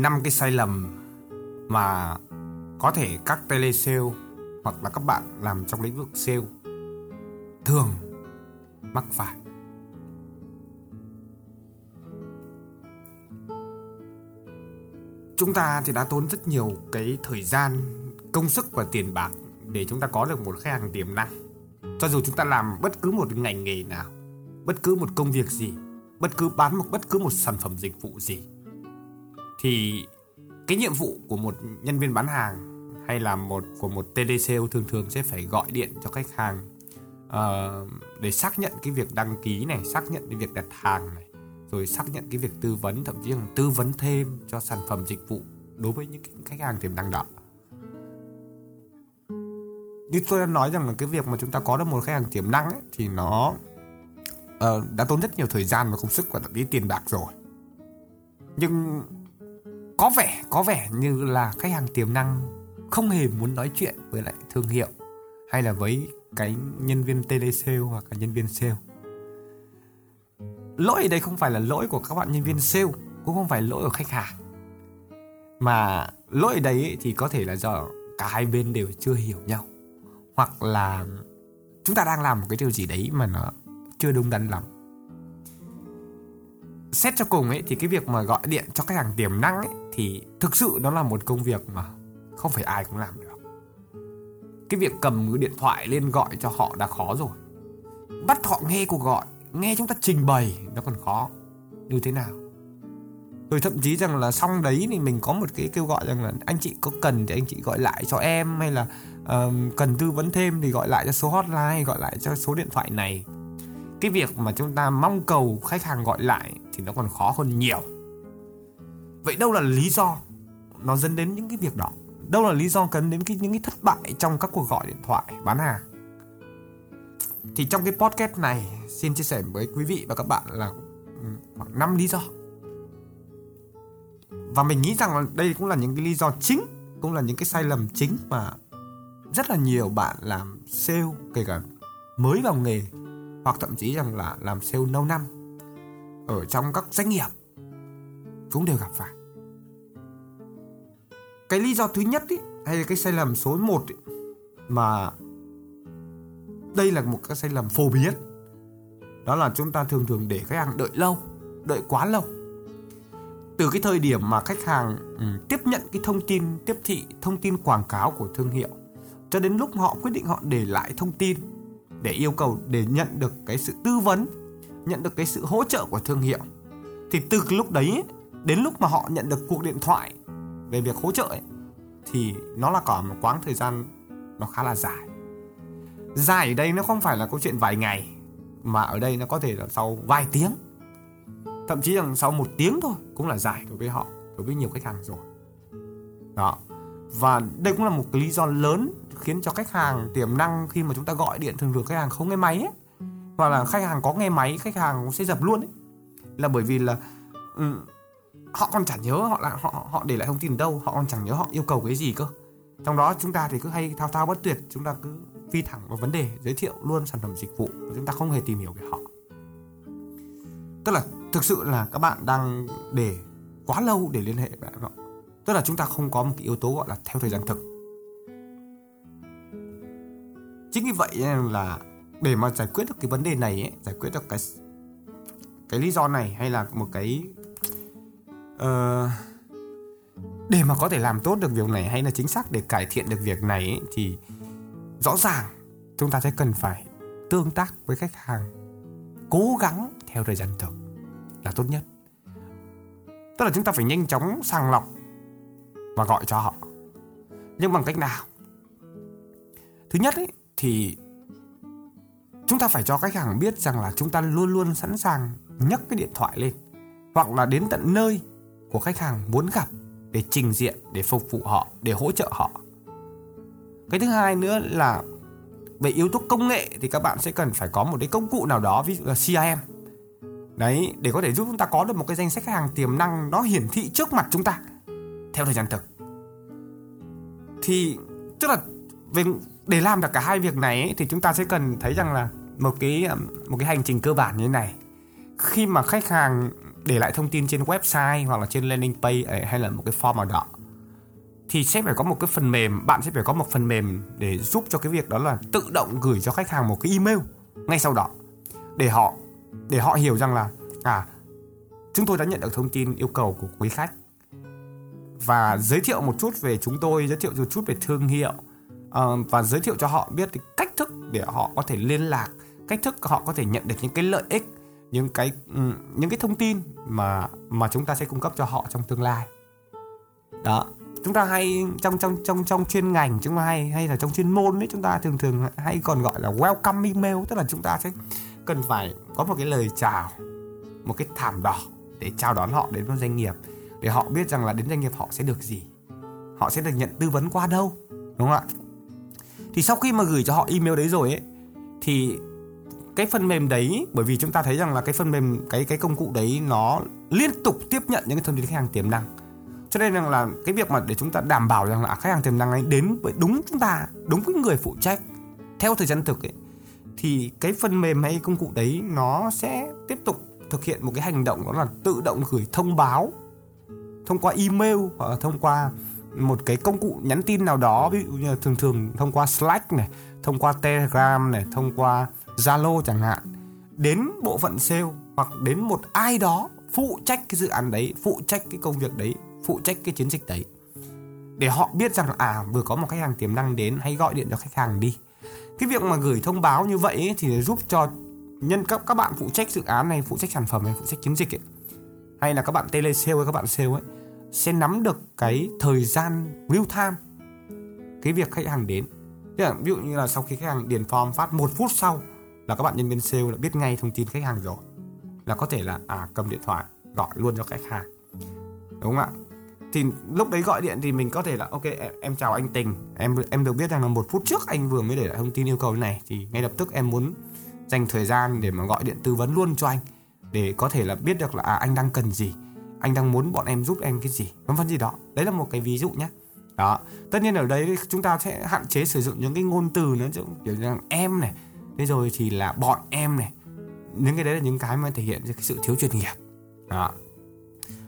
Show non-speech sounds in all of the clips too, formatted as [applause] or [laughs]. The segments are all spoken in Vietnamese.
năm cái sai lầm mà có thể các telesale hoặc là các bạn làm trong lĩnh vực sale thường mắc phải. Chúng ta thì đã tốn rất nhiều cái thời gian, công sức và tiền bạc để chúng ta có được một khách hàng tiềm năng. Cho dù chúng ta làm bất cứ một ngành nghề nào, bất cứ một công việc gì, bất cứ bán một bất cứ một sản phẩm dịch vụ gì thì cái nhiệm vụ của một nhân viên bán hàng hay là một của một TDCO thường thường sẽ phải gọi điện cho khách hàng uh, để xác nhận cái việc đăng ký này, xác nhận cái việc đặt hàng này, rồi xác nhận cái việc tư vấn thậm chí là tư vấn thêm cho sản phẩm dịch vụ đối với những khách hàng tiềm năng đó. Như tôi đã nói rằng là cái việc mà chúng ta có được một khách hàng tiềm năng ấy, thì nó uh, đã tốn rất nhiều thời gian và công sức và thậm chí tiền bạc rồi. Nhưng có vẻ có vẻ như là khách hàng tiềm năng không hề muốn nói chuyện với lại thương hiệu hay là với cái nhân viên telesale hoặc là nhân viên sale. Lỗi ở đây không phải là lỗi của các bạn nhân viên sale, cũng không phải lỗi của khách hàng. Mà lỗi ở đây thì có thể là do cả hai bên đều chưa hiểu nhau, hoặc là chúng ta đang làm một cái điều gì đấy mà nó chưa đúng đắn lắm. Xét cho cùng ấy, thì cái việc mà gọi điện cho khách hàng tiềm năng ấy thì thực sự nó là một công việc mà không phải ai cũng làm được. Cái việc cầm cái điện thoại lên gọi cho họ đã khó rồi. Bắt họ nghe cuộc gọi nghe chúng ta trình bày nó còn khó. Như thế nào? Rồi thậm chí rằng là xong đấy thì mình có một cái kêu gọi rằng là anh chị có cần thì anh chị gọi lại cho em hay là uh, cần tư vấn thêm thì gọi lại cho số hotline gọi lại cho số điện thoại này. Cái việc mà chúng ta mong cầu khách hàng gọi lại thì nó còn khó hơn nhiều vậy đâu là lý do nó dẫn đến những cái việc đó? Đâu là lý do cần đến cái, những cái thất bại trong các cuộc gọi điện thoại, bán hàng? Thì trong cái podcast này, xin chia sẻ với quý vị và các bạn là ừ, khoảng 5 lý do. Và mình nghĩ rằng đây cũng là những cái lý do chính, cũng là những cái sai lầm chính mà rất là nhiều bạn làm sale, kể cả mới vào nghề, hoặc thậm chí rằng là làm sale lâu năm, ở trong các doanh nghiệp cũng đều gặp phải. Cái lý do thứ nhất ý, hay là cái sai lầm số 1 ý, mà đây là một cái sai lầm phổ biến đó là chúng ta thường thường để khách hàng đợi lâu đợi quá lâu. Từ cái thời điểm mà khách hàng ừ, tiếp nhận cái thông tin tiếp thị thông tin quảng cáo của thương hiệu cho đến lúc họ quyết định họ để lại thông tin để yêu cầu để nhận được cái sự tư vấn nhận được cái sự hỗ trợ của thương hiệu thì từ lúc đấy đến lúc mà họ nhận được cuộc điện thoại về việc hỗ trợ ấy, thì nó là cả một quãng thời gian nó khá là dài. Dài ở đây nó không phải là câu chuyện vài ngày mà ở đây nó có thể là sau vài tiếng. Thậm chí là sau một tiếng thôi cũng là dài đối với họ đối với nhiều khách hàng rồi. Đó. Và đây cũng là một cái lý do lớn khiến cho khách hàng tiềm năng khi mà chúng ta gọi điện thường thường khách hàng không nghe máy ấy, hoặc là khách hàng có nghe máy khách hàng sẽ dập luôn ấy. Là bởi vì là ừ, họ còn chẳng nhớ họ là họ họ để lại thông tin ở đâu họ còn chẳng nhớ họ yêu cầu cái gì cơ. Trong đó chúng ta thì cứ hay thao thao bất tuyệt chúng ta cứ phi thẳng vào vấn đề giới thiệu luôn sản phẩm dịch vụ chúng ta không hề tìm hiểu về họ. Tức là thực sự là các bạn đang để quá lâu để liên hệ với họ tức là chúng ta không có một cái yếu tố gọi là theo thời gian thực. Chính vì vậy là để mà giải quyết được cái vấn đề này ấy, giải quyết được cái cái lý do này hay là một cái uh, để mà có thể làm tốt được việc này hay là chính xác để cải thiện được việc này ấy, thì rõ ràng chúng ta sẽ cần phải tương tác với khách hàng cố gắng theo thời gian thực là tốt nhất. Tức là chúng ta phải nhanh chóng sàng lọc và gọi cho họ. Nhưng bằng cách nào? Thứ nhất ấy, thì chúng ta phải cho khách hàng biết rằng là chúng ta luôn luôn sẵn sàng nhấc cái điện thoại lên hoặc là đến tận nơi của khách hàng muốn gặp để trình diện để phục vụ họ để hỗ trợ họ. Cái thứ hai nữa là về yếu tố công nghệ thì các bạn sẽ cần phải có một cái công cụ nào đó ví dụ là CRM đấy để có thể giúp chúng ta có được một cái danh sách khách hàng tiềm năng nó hiển thị trước mặt chúng ta theo thời gian thực. Thì tức là về để làm được cả hai việc này ấy, thì chúng ta sẽ cần thấy rằng là một cái một cái hành trình cơ bản như thế này. Khi mà khách hàng để lại thông tin trên website hoặc là trên landing page ờ, hay là một cái form nào đó thì sẽ phải có một cái phần mềm bạn sẽ phải có một phần mềm để giúp cho cái việc đó là tự động gửi cho khách hàng một cái email ngay sau đó để họ để họ hiểu rằng là à chúng tôi đã nhận được thông tin yêu cầu của quý khách. Và giới thiệu một chút về chúng tôi giới thiệu một chút về thương hiệu uh, và giới thiệu cho họ biết cách thức để họ có thể liên lạc cách thức họ có thể nhận được những cái lợi ích những cái ừ, những cái thông tin mà mà chúng ta sẽ cung cấp cho họ trong tương lai. Đó. Chúng ta hay trong trong trong trong chuyên ngành chúng ta hay hay là trong chuyên môn ấy, chúng ta thường thường hay còn gọi là welcome email, tức là chúng ta sẽ cần phải có một cái lời chào, một cái thảm đỏ để chào đón họ đến với doanh nghiệp, để họ biết rằng là đến doanh nghiệp họ sẽ được gì, họ sẽ được nhận tư vấn qua đâu, đúng không ạ? Thì sau khi mà gửi cho họ email đấy rồi ấy, thì cái phần mềm đấy bởi vì chúng ta thấy rằng là cái phần mềm cái cái công cụ đấy nó liên tục tiếp nhận những cái thông tin khách hàng tiềm năng. Cho nên rằng là cái việc mà để chúng ta đảm bảo rằng là khách hàng tiềm năng ấy đến với đúng chúng ta đúng cái người phụ trách theo thời gian thực ấy thì cái phần mềm hay công cụ đấy nó sẽ tiếp tục thực hiện một cái hành động đó là tự động gửi thông báo thông qua email hoặc là thông qua một cái công cụ nhắn tin nào đó ví dụ như là thường thường thông qua Slack này, thông qua Telegram này, thông qua Zalo chẳng hạn đến bộ phận sale hoặc đến một ai đó phụ trách cái dự án đấy, phụ trách cái công việc đấy, phụ trách cái chiến dịch đấy để họ biết rằng à vừa có một khách hàng tiềm năng đến hãy gọi điện cho khách hàng đi. Cái việc mà gửi thông báo như vậy ấy, thì giúp cho nhân các các bạn phụ trách dự án này, phụ trách sản phẩm này, phụ trách chiến dịch ấy hay là các bạn tele sale hay các bạn sale ấy sẽ nắm được cái thời gian real time cái việc khách hàng đến Tức là, ví dụ như là sau khi khách hàng điền form phát một phút sau là các bạn nhân viên sale đã biết ngay thông tin khách hàng rồi. Là có thể là à cầm điện thoại gọi luôn cho khách hàng. Đúng không ạ? Thì lúc đấy gọi điện thì mình có thể là ok em, em chào anh Tình. Em em được biết rằng là một phút trước anh vừa mới để lại thông tin yêu cầu này. Thì ngay lập tức em muốn dành thời gian để mà gọi điện tư vấn luôn cho anh. Để có thể là biết được là à anh đang cần gì. Anh đang muốn bọn em giúp em cái gì. Vân vân gì đó. Đấy là một cái ví dụ nhé đó. Tất nhiên ở đấy chúng ta sẽ hạn chế sử dụng những cái ngôn từ nữa. Kiểu như là em này thế rồi thì là bọn em này những cái đấy là những cái mà thể hiện cái sự thiếu chuyên nghiệp. Đó.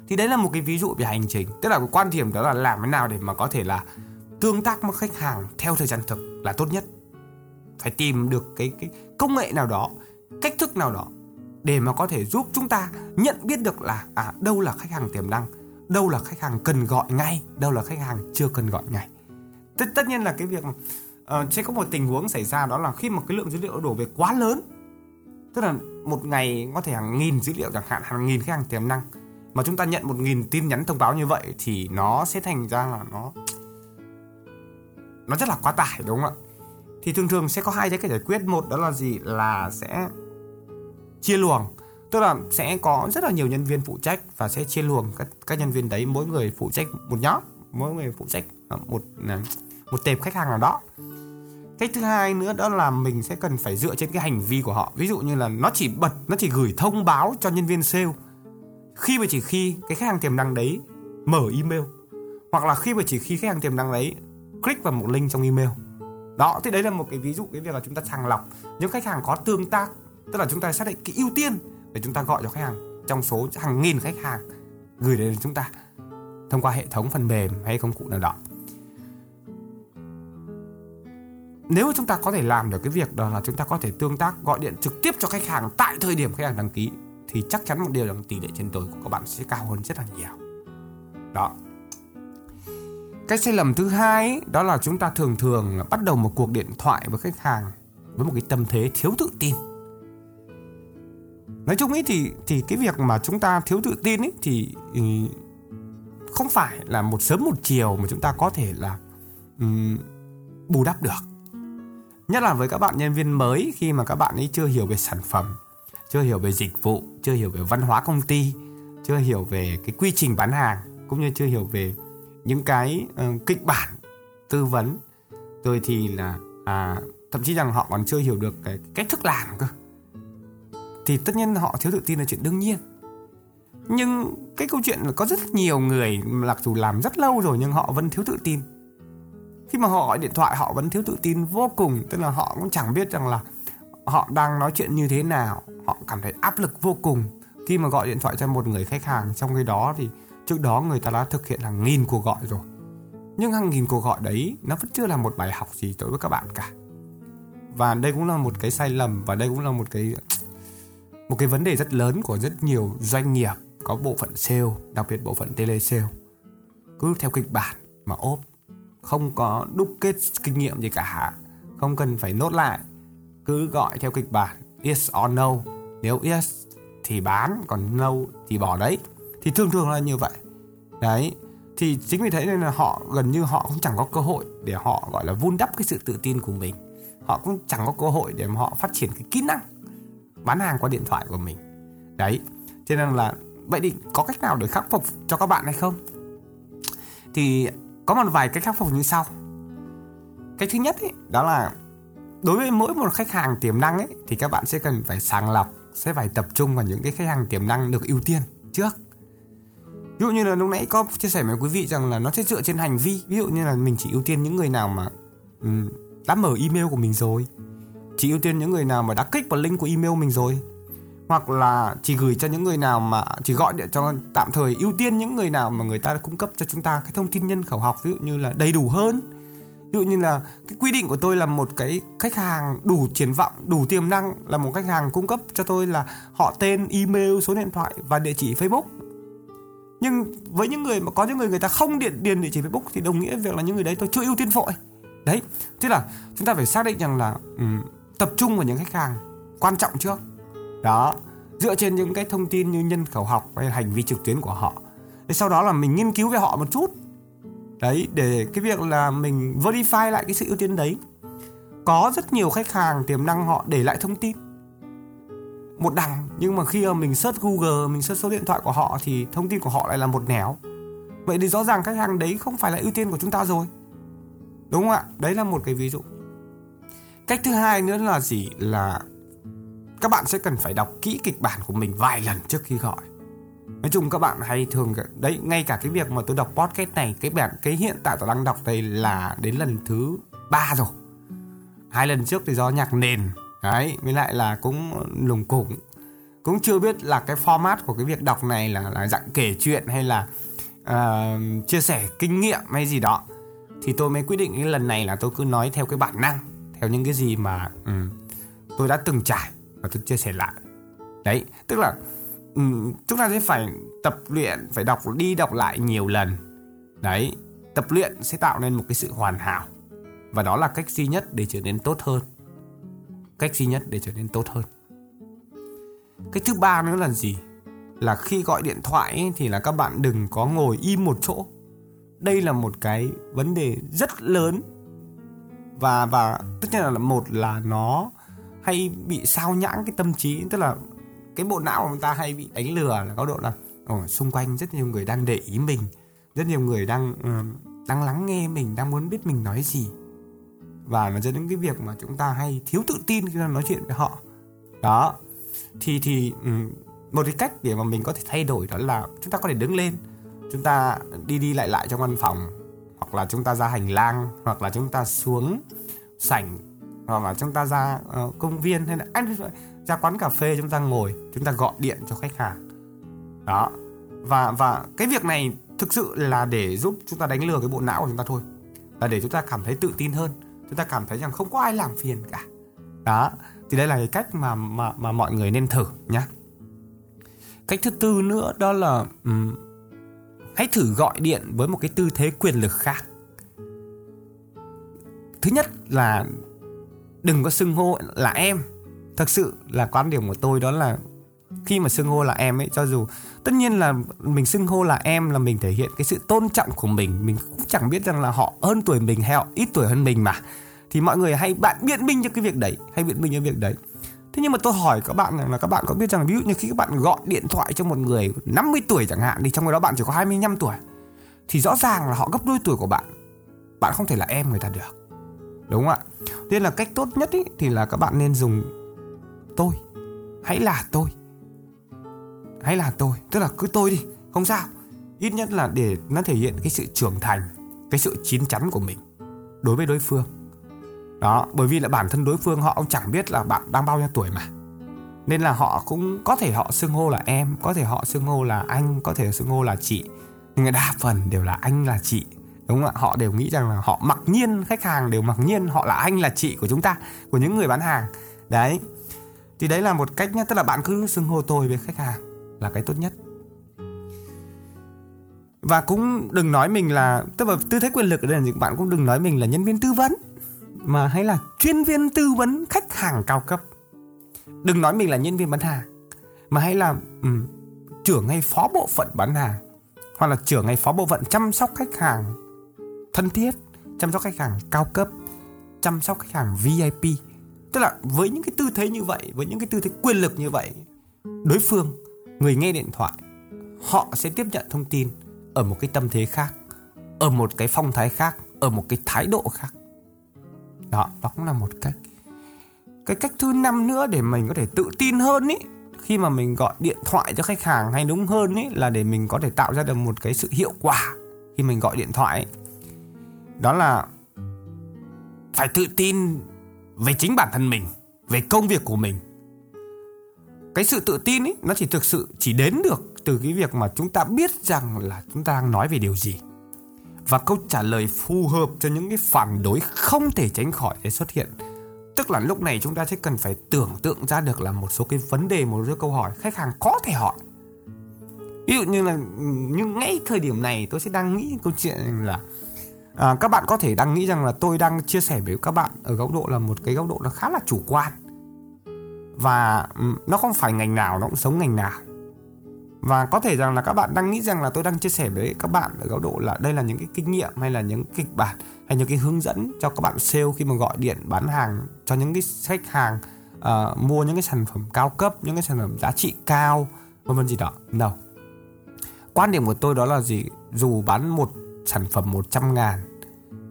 Thì đấy là một cái ví dụ về hành trình. Tức là quan điểm đó là làm thế nào để mà có thể là tương tác với khách hàng theo thời gian thực là tốt nhất. Phải tìm được cái cái công nghệ nào đó cách thức nào đó để mà có thể giúp chúng ta nhận biết được là à đâu là khách hàng tiềm năng, đâu là khách hàng cần gọi ngay, đâu là khách hàng chưa cần gọi ngay. Tất tất nhiên là cái việc Ờ, sẽ có một tình huống xảy ra đó là khi mà cái lượng dữ liệu đổ về quá lớn, tức là một ngày có thể hàng nghìn dữ liệu chẳng hạn hàng nghìn khách hàng tiềm năng mà chúng ta nhận một nghìn tin nhắn thông báo như vậy thì nó sẽ thành ra là nó nó rất là quá tải đúng không ạ? Thì thường thường sẽ có hai cái giải quyết một đó là gì là sẽ chia luồng tức là sẽ có rất là nhiều nhân viên phụ trách và sẽ chia luồng các các nhân viên đấy mỗi người phụ trách một nhóm mỗi người phụ trách ờ, một ờ, một tệp khách hàng nào đó. Cách thứ hai nữa đó là mình sẽ cần phải dựa trên cái hành vi của họ. Ví dụ như là nó chỉ bật, nó chỉ gửi thông báo cho nhân viên sale. Khi và chỉ khi cái khách hàng tiềm năng đấy mở email, hoặc là khi và chỉ khi khách hàng tiềm năng đấy click vào một link trong email. Đó, thì đấy là một cái ví dụ cái việc là chúng ta sàng lọc những khách hàng có tương tác. Tức là chúng ta xác định cái ưu tiên để chúng ta gọi cho khách hàng trong số hàng nghìn khách hàng gửi đến chúng ta thông qua hệ thống phần mềm hay công cụ nào đó. Nếu chúng ta có thể làm được cái việc đó là chúng ta có thể tương tác gọi điện trực tiếp cho khách hàng tại thời điểm khách hàng đăng ký thì chắc chắn một điều là tỷ lệ trên đổi của các bạn sẽ cao hơn rất là nhiều. Đó. Cái sai lầm thứ hai đó là chúng ta thường thường là bắt đầu một cuộc điện thoại với khách hàng với một cái tâm thế thiếu tự tin. Nói chung ấy thì thì cái việc mà chúng ta thiếu tự tin ấy thì ừ, không phải là một sớm một chiều mà chúng ta có thể là um, bù đắp được nhất là với các bạn nhân viên mới khi mà các bạn ấy chưa hiểu về sản phẩm chưa hiểu về dịch vụ chưa hiểu về văn hóa công ty chưa hiểu về cái quy trình bán hàng cũng như chưa hiểu về những cái uh, kịch bản tư vấn. Rồi thì là à, thậm chí rằng họ còn chưa hiểu được cái cách thức làm cơ. Thì tất nhiên họ thiếu tự tin là chuyện đương nhiên. Nhưng cái câu chuyện là có rất nhiều người mặc dù làm rất lâu rồi nhưng họ vẫn thiếu tự tin khi mà họ gọi điện thoại, họ vẫn thiếu tự tin vô cùng. Tức là họ cũng chẳng biết rằng là họ đang nói chuyện như thế nào. Họ cảm thấy áp lực vô cùng. Khi mà gọi điện thoại cho một người khách hàng, trong cái đó thì trước đó người ta đã thực hiện hàng nghìn cuộc gọi rồi. Nhưng hàng nghìn cuộc gọi đấy, nó vẫn chưa là một bài học gì đối với các bạn cả. Và đây cũng là một cái sai lầm và đây cũng là một cái một cái vấn đề rất lớn của rất nhiều doanh nghiệp, có bộ phận sale, đặc biệt bộ phận tele sale. Cứ theo kịch bản mà ốp không có đúc kết kinh nghiệm gì cả. Không cần phải nốt lại. Cứ gọi theo kịch bản, yes or no. Nếu yes thì bán, còn no thì bỏ đấy. Thì thường thường là như vậy. Đấy. Thì chính vì thế nên là họ gần như họ cũng chẳng có cơ hội để họ, gọi là, vun đắp cái sự tự tin của mình. Họ cũng chẳng có cơ hội để mà họ phát triển cái kỹ năng bán hàng qua điện thoại của mình. Đấy. Cho nên là, vậy thì có cách nào để khắc phục cho các bạn hay không? Thì có một vài cách khắc phục như sau. Cách thứ nhất ấy, đó là đối với mỗi một khách hàng tiềm năng ấy thì các bạn sẽ cần phải sàng lọc sẽ phải tập trung vào những cái khách hàng tiềm năng được ưu tiên trước. Ví dụ như là lúc nãy có chia sẻ với quý vị rằng là nó sẽ dựa trên hành vi. Ví dụ như là mình chỉ ưu tiên những người nào mà um, đã mở email của mình rồi chỉ ưu tiên những người nào mà đã kích vào link của email mình rồi hoặc là chỉ gửi cho những người nào mà chỉ gọi điện cho tạm thời ưu tiên những người nào mà người ta đã cung cấp cho chúng ta cái thông tin nhân khẩu học ví dụ như là đầy đủ hơn. Ví dụ như là cái quy định của tôi là một cái khách hàng đủ triển vọng đủ tiềm năng là một khách hàng cung cấp cho tôi là họ tên email số điện thoại và địa chỉ facebook. Nhưng với những người mà có những người người ta không điện điền địa chỉ facebook thì đồng nghĩa việc là những người đấy tôi chưa ưu tiên vội. Đấy tức là chúng ta phải xác định rằng là um, tập trung vào những khách hàng quan trọng trước đó, dựa trên những cái thông tin như nhân khẩu học hay hành vi trực tuyến của họ. Thì sau đó là mình nghiên cứu về họ một chút. Đấy, để cái việc là mình verify lại cái sự ưu tiên đấy. Có rất nhiều khách hàng tiềm năng họ để lại thông tin. Một đằng, nhưng mà khi mà mình search Google, mình search số điện thoại của họ thì thông tin của họ lại là một nẻo. Vậy thì rõ ràng khách hàng đấy không phải là ưu tiên của chúng ta rồi. Đúng không ạ? Đấy là một cái ví dụ. Cách thứ hai nữa là gì? Là các bạn sẽ cần phải đọc kỹ kịch bản của mình vài lần trước khi gọi. Nói chung các bạn hay thường đấy ngay cả cái việc mà tôi đọc podcast này cái bản cái hiện tại tôi đang đọc đây là đến lần thứ ba rồi. Hai lần trước thì do nhạc nền đấy với lại là cũng lùng củng. Cũng chưa biết là cái format của cái việc đọc này là là dạng kể chuyện hay là uh, chia sẻ kinh nghiệm hay gì đó. Thì tôi mới quyết định cái lần này là tôi cứ nói theo cái bản năng theo những cái gì mà um, tôi đã từng trải và tôi chia sẻ lại. Đấy tức là um, chúng ta sẽ phải tập luyện phải đọc đi đọc lại nhiều lần. Đấy tập luyện sẽ tạo nên một cái sự hoàn hảo. Và đó là cách duy nhất để trở nên tốt hơn. Cách duy nhất để trở nên tốt hơn. Cái thứ ba nữa là gì? Là khi gọi điện thoại ấy, thì là các bạn đừng có ngồi im một chỗ. Đây là một cái vấn đề rất lớn. Và và tất nhiên là một là nó hay bị sao nhãng cái tâm trí tức là cái bộ não của chúng ta hay bị đánh lừa là có độ là ở xung quanh rất nhiều người đang để ý mình rất nhiều người đang uh, đang lắng nghe mình đang muốn biết mình nói gì. Và nó dẫn đến cái việc mà chúng ta hay thiếu tự tin khi nói chuyện với họ. Đó. Thì thì um, một cái cách để mà mình có thể thay đổi đó là chúng ta có thể đứng lên chúng ta đi đi lại lại trong văn phòng hoặc là chúng ta ra hành lang hoặc là chúng ta xuống sảnh hoặc là chúng ta ra uh, công viên hay là ăn ra quán cà phê chúng ta ngồi chúng ta gọi điện cho khách hàng. Đó. Và và cái việc này thực sự là để giúp chúng ta đánh lừa cái bộ não của chúng ta thôi. Là để chúng ta cảm thấy tự tin hơn chúng ta cảm thấy rằng không có ai làm phiền cả. Đó. Thì đây là cái cách mà mà mà mọi người nên thử nhé cách thứ tư nữa đó là um, hãy thử gọi điện với một cái tư thế quyền lực khác. Thứ nhất là đừng có xưng hô là em. Thật sự là quan điểm của tôi đó là khi mà xưng hô là em ấy, cho dù tất nhiên là mình xưng hô là em là mình thể hiện cái sự tôn trọng của mình. Mình cũng chẳng biết rằng là họ hơn tuổi mình hay họ ít tuổi hơn mình mà. Thì mọi người hay bạn biện minh cho cái việc đấy, hay biện minh cho việc đấy. Thế nhưng mà tôi hỏi các bạn rằng là các bạn có biết rằng ví dụ như khi các bạn gọi điện thoại cho một người 50 tuổi chẳng hạn, thì trong đó bạn chỉ có 25 tuổi, thì rõ ràng là họ gấp đôi tuổi của bạn. Bạn không thể là em người ta được. Đúng không ạ? Nên là cách tốt nhất ý, thì là các bạn nên dùng tôi. Hãy là tôi. Hãy là tôi tức là cứ tôi đi không sao. Ít nhất là để nó thể hiện cái sự trưởng thành cái sự chín chắn của mình đối với đối phương. Đó bởi vì là bản thân đối phương họ cũng chẳng biết là bạn đang bao nhiêu tuổi mà. Nên là họ cũng có thể họ xưng hô là em có thể họ xưng hô là anh có thể xưng hô là chị. Nhưng đa phần đều là anh là chị đúng không ạ? Họ đều nghĩ rằng là họ mặc nhiên khách hàng đều mặc nhiên họ là anh là chị của chúng ta của những người bán hàng. Đấy. Thì đấy là một cách nhất tức là bạn cứ xưng hô tôi với khách hàng là cái tốt nhất. Và cũng đừng nói mình là tức là tư thế quyền lực ở đây là gì bạn cũng đừng nói mình là nhân viên tư vấn mà hay là chuyên viên tư vấn khách hàng cao cấp. Đừng nói mình là nhân viên bán hàng mà hay là um, trưởng hay phó bộ phận bán hàng hoặc là trưởng hay phó bộ phận chăm sóc khách hàng thân thiết, chăm sóc khách hàng cao cấp, chăm sóc khách hàng VIP tức là với những cái tư thế như vậy, với những cái tư thế quyền lực như vậy, đối phương, người nghe điện thoại, họ sẽ tiếp nhận thông tin ở một cái tâm thế khác, ở một cái phong thái khác, ở một cái thái độ khác. Đó đó cũng là một cách. Cái cách thứ năm nữa để mình có thể tự tin hơn ý, khi mà mình gọi điện thoại cho khách hàng hay đúng hơn ý, là để mình có thể tạo ra được một cái sự hiệu quả khi mình gọi điện thoại. ấy đó là phải tự tin về chính bản thân mình, về công việc của mình. Cái sự tự tin ấy, nó chỉ thực sự chỉ đến được từ cái việc mà chúng ta biết rằng là chúng ta đang nói về điều gì. Và câu trả lời phù hợp cho những cái phản đối không thể tránh khỏi sẽ xuất hiện. Tức là lúc này chúng ta sẽ cần phải tưởng tượng ra được là một số cái vấn đề, một số câu hỏi khách hàng có thể hỏi. Ví dụ như là nhưng ngay thời điểm này tôi sẽ đang nghĩ câu chuyện là à, các bạn có thể đang nghĩ rằng là tôi đang chia sẻ với các bạn ở góc độ là một cái góc độ nó khá là chủ quan. Và ừ, nó không phải ngành nào nó cũng sống ngành nào. Và có thể rằng là các bạn đang nghĩ rằng là tôi đang chia sẻ với các bạn ở góc độ là đây là những cái kinh nghiệm hay là những kịch bản hay những cái hướng dẫn cho các bạn sale khi mà gọi điện bán hàng cho những cái khách hàng uh, mua những cái sản phẩm cao cấp những cái sản phẩm giá trị cao vân vân gì đó. Đâu quan điểm của tôi đó là gì? Dù bán một sản phẩm 100 ngàn,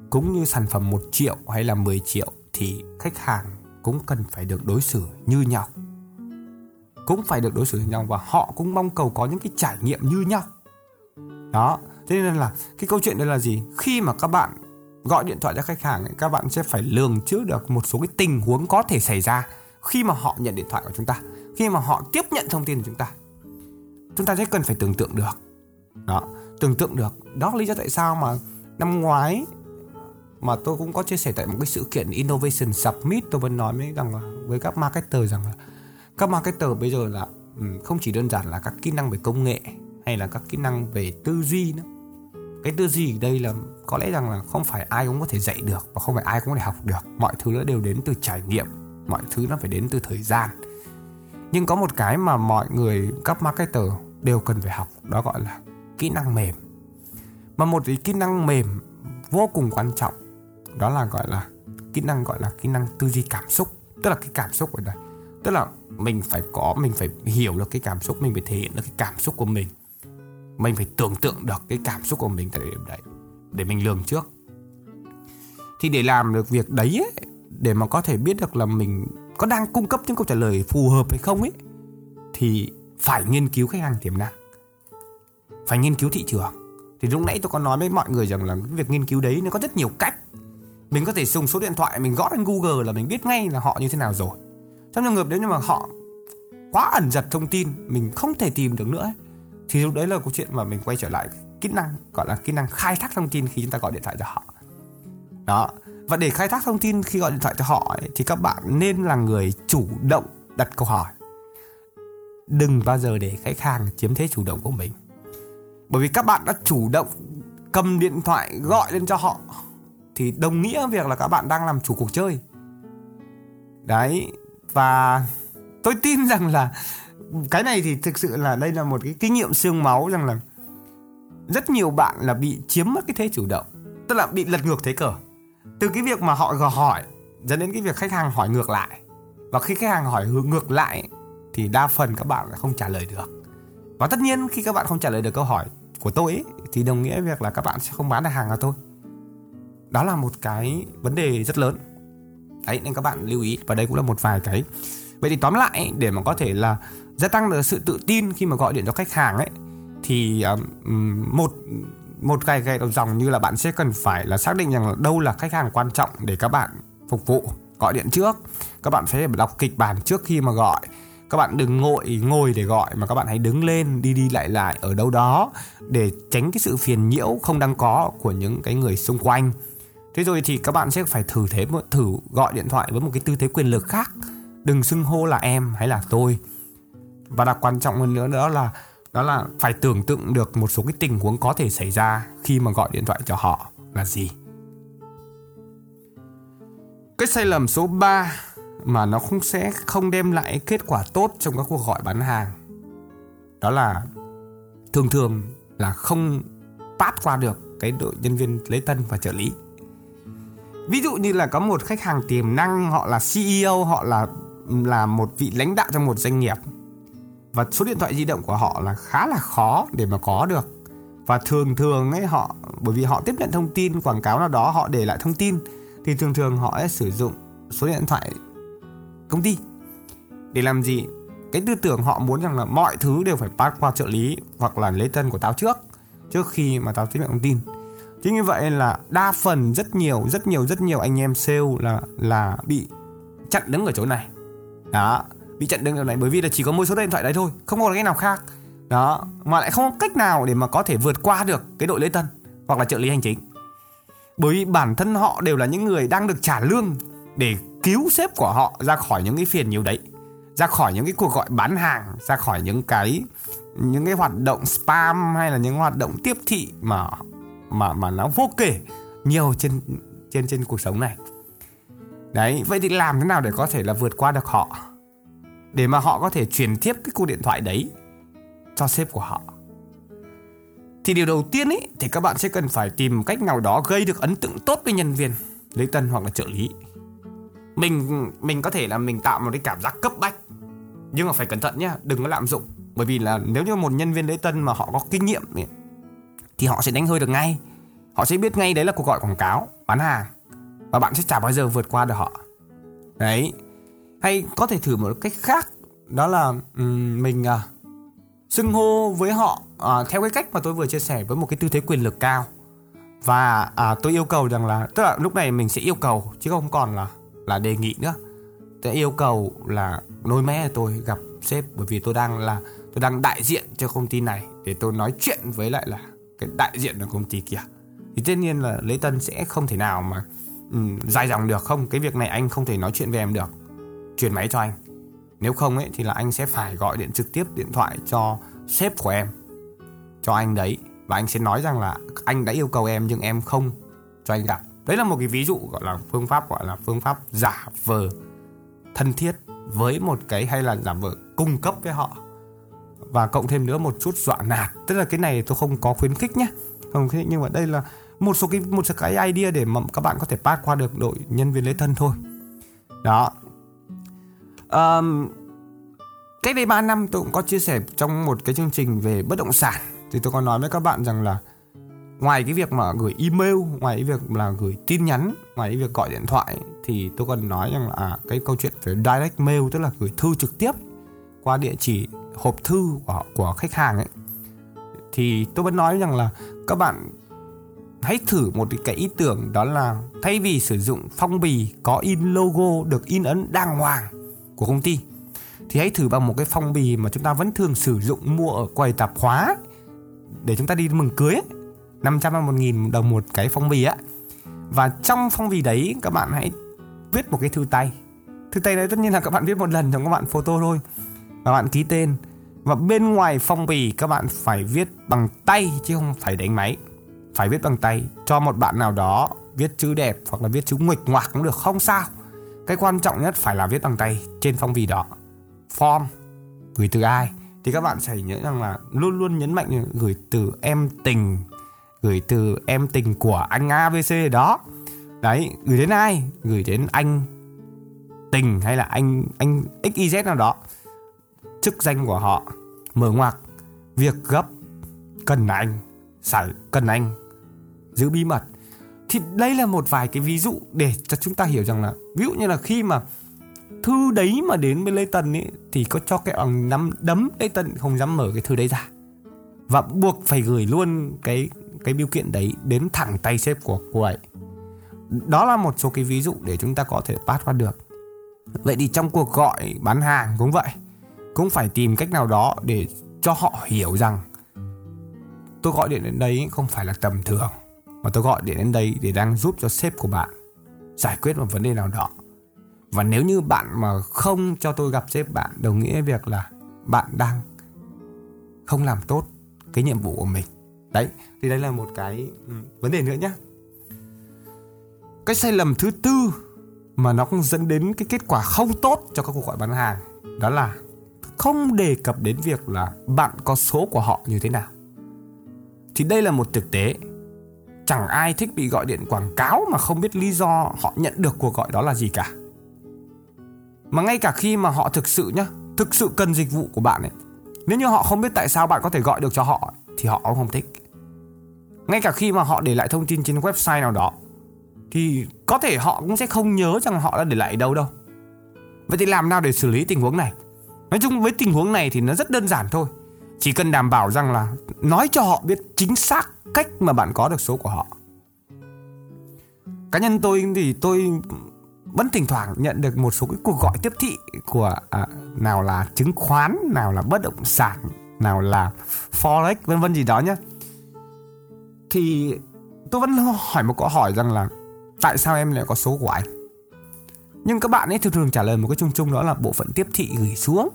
cũng như sản phẩm 1 triệu hay là 10 triệu thì khách hàng cũng cần phải được đối xử như nhau. Cũng phải được đối xử như nhau và họ cũng mong cầu có những cái trải nghiệm như nhau. Đó, thế nên là cái câu chuyện đây là gì? Khi mà các bạn gọi điện thoại cho khách hàng các bạn sẽ phải lường trước được một số cái tình huống có thể xảy ra khi mà họ nhận điện thoại của chúng ta, khi mà họ tiếp nhận thông tin của chúng ta. Chúng ta sẽ cần phải tưởng tượng được. Đó tưởng tượng được. Đó là lý do tại sao mà năm ngoái mà tôi cũng có chia sẻ tại một cái sự kiện Innovation Summit, tôi vẫn nói với rằng là, với các marketer rằng là, các marketer bây giờ là ừ, không chỉ đơn giản là các kỹ năng về công nghệ hay là các kỹ năng về tư duy nữa. Cái tư duy ở đây là có lẽ rằng là không phải ai cũng có thể dạy được và không phải ai cũng có thể học được. Mọi thứ nó đều đến từ trải nghiệm, mọi thứ nó phải đến từ thời gian. Nhưng có một cái mà mọi người, các marketer đều cần phải học, đó gọi là kỹ năng mềm. Mà một cái kỹ năng mềm vô cùng quan trọng đó là gọi là kỹ năng gọi là kỹ năng tư duy cảm xúc. Tức là cái cảm xúc ở đây. Tức là mình phải có mình phải hiểu được cái cảm xúc mình phải thể hiện được cái cảm xúc của mình. Mình phải tưởng tượng được cái cảm xúc của mình tại điểm đấy để mình lường trước. Thì để làm được việc đấy ấy, để mà có thể biết được là mình có đang cung cấp những câu trả lời phù hợp hay không ấy thì phải nghiên cứu khách hàng tiềm năng phải nghiên cứu thị trường. Thì lúc nãy tôi có nói với mọi người rằng là cái việc nghiên cứu đấy nó có rất nhiều cách. Mình có thể dùng số điện thoại mình gõ lên Google là mình biết ngay là họ như thế nào rồi. Trong trường hợp nếu như mà họ quá ẩn giật thông tin mình không thể tìm được nữa thì lúc đấy là câu chuyện mà mình quay trở lại kỹ năng gọi là kỹ năng khai thác thông tin khi chúng ta gọi điện thoại cho họ. Đó. Và để khai thác thông tin khi gọi điện thoại cho họ ấy, thì các bạn nên là người chủ động đặt câu hỏi. Đừng bao giờ để khách hàng chiếm thế chủ động của mình bởi vì các bạn đã chủ động cầm điện thoại gọi lên cho họ. Thì đồng nghĩa việc là các bạn đang làm chủ cuộc chơi. Đấy, và tôi tin [laughs] rằng là cái này thì thực sự là đây là một cái kinh nghiệm xương máu rằng là rất nhiều bạn là bị chiếm mất cái thế chủ động. Tức là bị lật ngược thế cờ. Từ cái việc mà họ gò hỏi, dẫn đến cái việc khách hàng hỏi ngược lại. Và khi khách hàng hỏi ngược lại, thì đa phần các bạn không trả lời được. Và tất nhiên khi các bạn không trả lời được câu hỏi của tôi ấy, thì đồng nghĩa việc là các bạn sẽ không bán được hàng cho tôi. Đó là một cái vấn đề rất lớn. Đấy nên các bạn lưu ý và đây cũng là một vài cái. Vậy thì tóm lại để mà có thể là gia tăng được sự tự tin khi mà gọi điện cho khách hàng ấy thì um, một một cái cái dòng như là bạn sẽ cần phải là xác định rằng là đâu là khách hàng quan trọng để các bạn phục vụ gọi điện trước. Các bạn phải đọc kịch bản trước khi mà gọi các bạn đừng ngồi ngồi để gọi, mà các bạn hãy đứng lên, đi đi lại lại ở đâu đó để tránh cái sự phiền nhiễu không đáng có của những cái người xung quanh. Thế rồi thì các bạn sẽ phải thử thế thử gọi điện thoại với một cái tư thế quyền lực khác. Đừng xưng hô là em hay là tôi. Và đặc quan trọng hơn nữa đó là đó là phải tưởng tượng được một số cái tình huống có thể xảy ra khi mà gọi điện thoại cho họ là gì. Cái sai lầm số 3 mà nó không sẽ không đem lại kết quả tốt trong các cuộc gọi bán hàng. Đó là thường thường là không pass qua được cái đội nhân viên lễ tân và trợ lý. Ví dụ như là có một khách hàng tiềm năng, họ là CEO họ là là một vị lãnh đạo trong một doanh nghiệp. Và số điện thoại di động của họ là khá là khó để mà có được. Và thường thường ấy, họ, bởi vì họ tiếp nhận thông tin, quảng cáo nào đó, họ để lại thông tin, thì thường thường họ sẽ sử dụng số điện thoại công ty. Để làm gì? Cái tư tưởng họ muốn rằng là mọi thứ đều phải pass qua trợ lý hoặc là lấy tân của tao trước trước khi mà tao tiếp nhận thông tin. Chính như vậy là đa phần rất nhiều rất nhiều rất nhiều anh em sale là là bị chặn đứng ở chỗ này. Đó, bị chặn đứng ở này bởi vì là chỉ có mỗi số điện thoại đấy thôi, không có cái nào khác. Đó, mà lại không có cách nào để mà có thể vượt qua được cái đội lễ tân hoặc là trợ lý hành chính. Bởi vì bản thân họ đều là những người đang được trả lương để cứu sếp của họ ra khỏi những cái phiền nhiều đấy, ra khỏi những cái cuộc gọi bán hàng, ra khỏi những cái những cái hoạt động spam hay là những hoạt động tiếp thị mà mà mà nó vô kể nhiều trên trên trên cuộc sống này. Đấy, vậy thì làm thế nào để có thể là vượt qua được họ? Để mà họ có thể truyền tiếp cái cuộc điện thoại đấy cho sếp của họ. Thì điều đầu tiên ấy thì các bạn sẽ cần phải tìm cách nào đó gây được ấn tượng tốt với nhân viên lễ tân hoặc là trợ lý mình mình có thể là mình tạo một cái cảm giác cấp bách. Nhưng mà phải cẩn thận nhá đừng có lạm dụng. Bởi vì là nếu như một nhân viên lễ tân mà họ có kinh nghiệm thì họ sẽ đánh hơi được ngay. Họ sẽ biết ngay đấy là cuộc gọi quảng cáo bán hàng. Và bạn sẽ chả bao giờ vượt qua được họ. Đấy. Hay có thể thử một cách khác đó là um, mình à, xưng hô với họ à, theo cái cách mà tôi vừa chia sẻ với một cái tư thế quyền lực cao. Và à, tôi yêu cầu rằng là tức là lúc này mình sẽ yêu cầu chứ không còn là là đề nghị nữa. Tôi yêu cầu là lôi mẹ tôi gặp sếp bởi vì tôi đang là tôi đang đại diện cho công ty này để tôi nói chuyện với lại là cái đại diện của công ty kia. Thì tất nhiên là Lê tân sẽ không thể nào mà um, dài dòng được. Không cái việc này anh không thể nói chuyện với em được. Chuyển máy cho anh. Nếu không ấy thì là anh sẽ phải gọi điện trực tiếp điện thoại cho sếp của em cho anh đấy. Và anh sẽ nói rằng là anh đã yêu cầu em nhưng em không cho anh gặp đấy là một cái ví dụ gọi là phương pháp gọi là phương pháp giả vờ thân thiết với một cái hay là giả vờ cung cấp với họ. Và cộng thêm nữa một chút dọa nạt. Tức là cái này tôi không có khuyến khích nhé. Không khuyến khích nhưng mà đây là một số cái một số cái idea để mà các bạn có thể pass qua được đội nhân viên lễ tân thôi. Đó. Um, cách đây 3 năm tôi cũng có chia sẻ trong một cái chương trình về bất động sản. Thì tôi có nói với các bạn rằng là ngoài cái việc mà gửi email ngoài cái việc là gửi tin nhắn ngoài cái việc gọi điện thoại thì tôi còn nói rằng là à, cái câu chuyện về direct mail tức là gửi thư trực tiếp qua địa chỉ hộp thư của của khách hàng ấy thì tôi vẫn nói rằng là các bạn hãy thử một cái ý tưởng đó là thay vì sử dụng phong bì có in logo được in ấn đàng hoàng của công ty thì hãy thử bằng một cái phong bì mà chúng ta vẫn thường sử dụng mua ở quầy tạp hóa để chúng ta đi mừng cưới ấy. 500 hay 1000 đồng một cái phong bì á. Và trong phong bì đấy, các bạn hãy viết một cái thư tay. Thư tay đấy tất nhiên là các bạn viết một lần trong các bạn photo thôi. Và bạn ký tên. Và bên ngoài phong bì, các bạn phải viết bằng tay chứ không phải đánh máy. Phải viết bằng tay cho một bạn nào đó viết chữ đẹp hoặc là viết chữ nguệch ngoạc cũng được, không sao. Cái quan trọng nhất phải là viết bằng tay trên phong bì đó. Form gửi từ ai thì các bạn phải nhớ rằng là luôn luôn nhấn mạnh gửi từ em tình gửi từ em tình của anh ABC đó. Đấy, gửi đến ai? Gửi đến anh tình hay là anh anh xyz nào đó. Chức danh của họ, mở ngoặc, việc gấp, cần anh sở cần anh, giữ bí mật. Thì đây là một vài cái ví dụ để cho chúng ta hiểu rằng là, ví dụ như là khi mà thư đấy mà đến với lê tân ấy, thì có cho cái bằng nắm, đấm lê tân không dám mở cái thư đấy ra. Và buộc phải gửi luôn cái cái biểu kiện đấy đến thẳng tay sếp của cô ấy. Đó là một số cái ví dụ để chúng ta có thể pass qua được. Vậy thì trong cuộc gọi bán hàng cũng vậy, cũng phải tìm cách nào đó để cho họ hiểu rằng tôi gọi điện đến đây không phải là tầm thường, mà tôi gọi điện đến đây để đang giúp cho sếp của bạn giải quyết một vấn đề nào đó. Và nếu như bạn mà không cho tôi gặp sếp bạn, đồng nghĩa việc là bạn đang không làm tốt cái nhiệm vụ của mình đấy, thì đây là một cái ừ, vấn đề nữa nhé cái sai lầm thứ tư mà nó cũng dẫn đến cái kết quả không tốt cho các cuộc gọi bán hàng, đó là không đề cập đến việc là bạn có số của họ như thế nào. Thì đây là một thực tế. Chẳng ai thích bị gọi điện quảng cáo mà không biết lý do họ nhận được cuộc gọi đó là gì cả. Mà ngay cả khi mà họ thực sự nhá, thực sự cần dịch vụ của bạn ấy, nếu như họ không biết tại sao bạn có thể gọi được cho họ thì họ cũng không thích. Ngay cả khi mà họ để lại thông tin trên website nào đó thì có thể họ cũng sẽ không nhớ rằng họ đã để lại đâu đâu. Vậy thì làm nào để xử lý tình huống này? Nói chung với tình huống này thì nó rất đơn giản thôi. Chỉ cần đảm bảo rằng là nói cho họ biết chính xác cách mà bạn có được số của họ. Cá nhân tôi thì tôi vẫn thỉnh thoảng nhận được một số cái cuộc gọi tiếp thị của à, nào là chứng khoán nào là bất động sản nào là forex, vân vân gì đó nhé thì tôi vẫn hỏi một câu hỏi rằng là tại sao em lại có số của anh? Nhưng các bạn ấy thường thường trả lời một cái chung chung đó là bộ phận tiếp thị gửi xuống.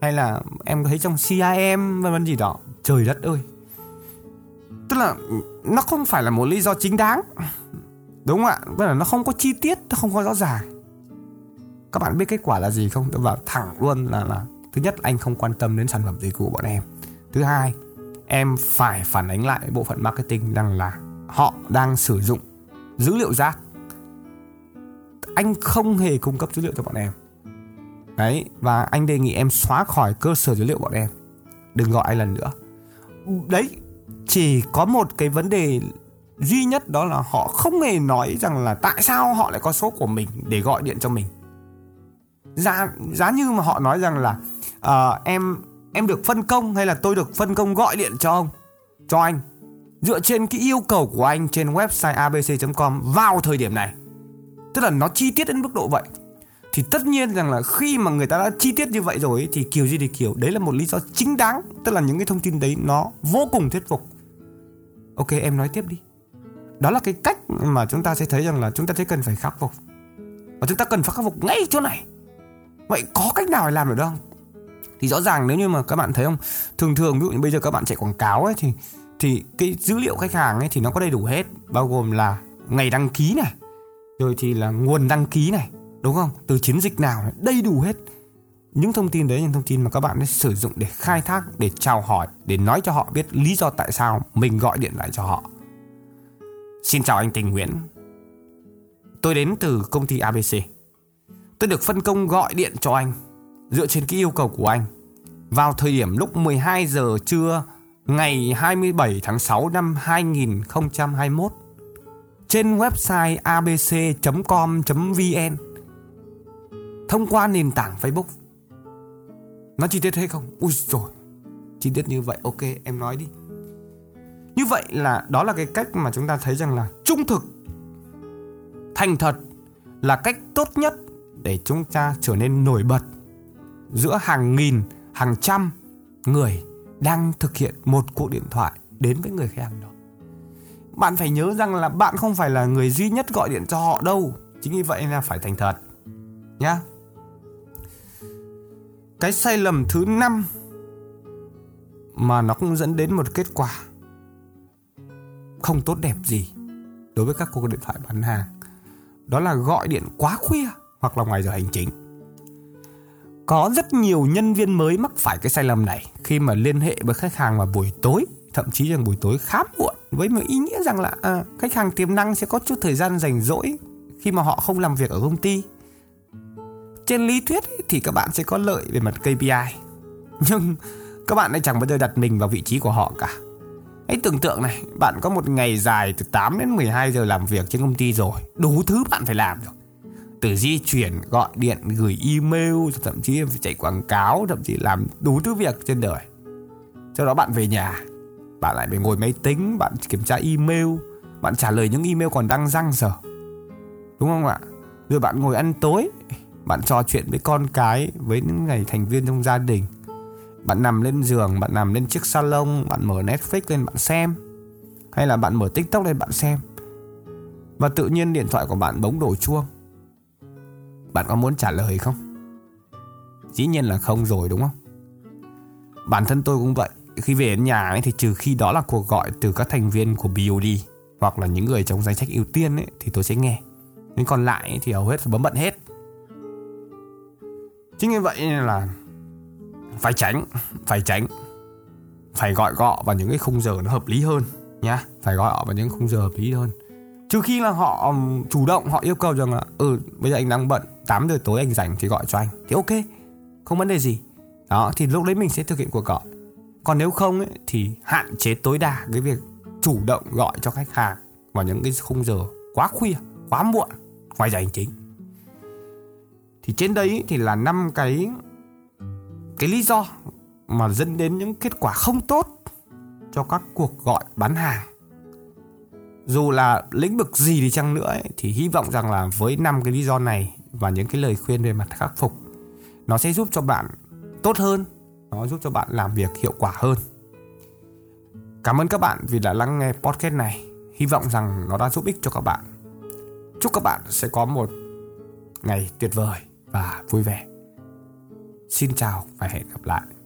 Hay là em thấy trong CIM vân vân gì đó. Trời đất ơi. Tức là nó không phải là một lý do chính đáng. Đúng không ạ? Tức là nó không có chi tiết, nó không có rõ ràng. Các bạn biết kết quả là gì không? Tôi bảo thẳng luôn là là thứ nhất anh không quan tâm đến sản phẩm dịch vụ của bọn em. Thứ hai, em phải phản ánh lại bộ phận marketing rằng là họ đang sử dụng dữ liệu rác. Anh không hề cung cấp dữ liệu cho bọn em. Đấy, và anh đề nghị em xóa khỏi cơ sở dữ liệu bọn em. Đừng gọi anh lần nữa. Đấy, chỉ có một cái vấn đề duy nhất đó là họ không hề nói rằng là tại sao họ lại có số của mình để gọi điện cho mình. Giá giá như mà họ nói rằng là à, em em được phân công hay là tôi được phân công gọi điện cho ông? Cho anh. Dựa trên cái yêu cầu của anh trên website abc.com vào thời điểm này. Tức là nó chi tiết đến mức độ vậy. Thì tất nhiên rằng là khi mà người ta đã chi tiết như vậy rồi thì kiểu gì thì kiểu đấy là một lý do chính đáng. Tức là những cái thông tin đấy nó vô cùng thuyết phục. Ok em nói tiếp đi. Đó là cái cách mà chúng ta sẽ thấy rằng là chúng ta sẽ cần phải khắc phục. Và chúng ta cần phải khắc phục ngay chỗ này. Vậy có cách nào để làm được không? Thì rõ ràng nếu như mà các bạn thấy không thường thường ví dụ như bây giờ các bạn chạy quảng cáo ấy thì thì cái dữ liệu khách hàng ấy thì nó có đầy đủ hết bao gồm là ngày đăng ký này rồi thì là nguồn đăng ký này đúng không? Từ chiến dịch nào này, đầy đủ hết. Những thông tin đấy những thông tin mà các bạn sẽ sử dụng để khai thác để chào hỏi để nói cho họ biết lý do tại sao mình gọi điện lại cho họ. Xin chào anh tình nguyễn. Tôi đến từ công ty abc tôi được phân công gọi điện cho anh dựa trên cái yêu cầu của anh vào thời điểm lúc 12 giờ trưa ngày 27 tháng 6 năm 2021 trên website abc.com.vn thông qua nền tảng Facebook. Nó chi tiết thế không? Ui rồi chi tiết như vậy, ok em nói đi. Như vậy là đó là cái cách mà chúng ta thấy rằng là trung thực, thành thật là cách tốt nhất để chúng ta trở nên nổi bật giữa hàng nghìn, hàng trăm người đang thực hiện một cuộc điện thoại đến với người khách hàng đó. Bạn phải nhớ rằng là bạn không phải là người duy nhất gọi điện cho họ đâu. Chính vì vậy là phải thành thật. Nhá. Cái sai lầm thứ năm mà nó cũng dẫn đến một kết quả không tốt đẹp gì đối với các cuộc điện thoại bán hàng. Đó là gọi điện quá khuya hoặc là ngoài giờ hành chính. Có rất nhiều nhân viên mới mắc phải cái sai lầm này khi mà liên hệ với khách hàng vào buổi tối, thậm chí là buổi tối khá muộn với một ý nghĩa rằng là à, khách hàng tiềm năng sẽ có chút thời gian rảnh rỗi khi mà họ không làm việc ở công ty. Trên lý thuyết ấy, thì các bạn sẽ có lợi về mặt KPI. Nhưng các bạn lại chẳng bao giờ đặt mình vào vị trí của họ cả. Hãy tưởng tượng này, bạn có một ngày dài từ 8 đến 12 giờ làm việc trên công ty rồi, đủ thứ bạn phải làm rồi từ di chuyển, gọi điện, gửi email, thậm chí phải chạy quảng cáo, thậm chí làm đủ thứ việc trên đời. Sau đó bạn về nhà, bạn lại phải ngồi máy tính, bạn kiểm tra email, bạn trả lời những email còn đang răng giờ đúng không ạ? Rồi bạn ngồi ăn tối, bạn trò chuyện với con cái, với những ngày thành viên trong gia đình. Bạn nằm lên giường, bạn nằm lên chiếc salon, bạn mở netflix lên, bạn xem. Hay là bạn mở tiktok lên, bạn xem. Và tự nhiên điện thoại của bạn bỗng đổ chuông bạn có muốn trả lời không? Dĩ nhiên là không rồi đúng không? Bản thân tôi cũng vậy. Khi về đến nhà ấy, thì trừ khi đó là cuộc gọi từ các thành viên của BOD hoặc là những người trong danh sách ưu tiên ấy, thì tôi sẽ nghe. Nhưng còn lại ấy, thì hầu hết bấm bận hết. Chính như vậy là phải tránh phải tránh phải gọi gọ vào những cái khung giờ nó hợp lý hơn nhá. Phải gọi họ vào những khung giờ hợp lý hơn. Trừ khi là họ chủ động họ yêu cầu rằng là ừ bây giờ anh đang bận 8 giờ tối anh rảnh thì gọi cho anh. Thì ok không vấn đề gì. Đó thì lúc đấy mình sẽ thực hiện cuộc gọi. Còn nếu không ấy, thì hạn chế tối đa cái việc chủ động gọi cho khách hàng vào những cái khung giờ quá khuya quá muộn ngoài giờ hành chính. Thì trên đấy thì là năm cái cái lý do mà dẫn đến những kết quả không tốt cho các cuộc gọi bán hàng. Dù là lĩnh vực gì đi chăng nữa ấy, thì hy vọng rằng là với năm cái lý do này và những cái lời khuyên về mặt khắc phục. Nó sẽ giúp cho bạn tốt hơn, nó giúp cho bạn làm việc hiệu quả hơn. Cảm ơn các bạn vì đã lắng nghe podcast này. Hy vọng rằng nó đã giúp ích cho các bạn. Chúc các bạn sẽ có một ngày tuyệt vời và vui vẻ. Xin chào và hẹn gặp lại.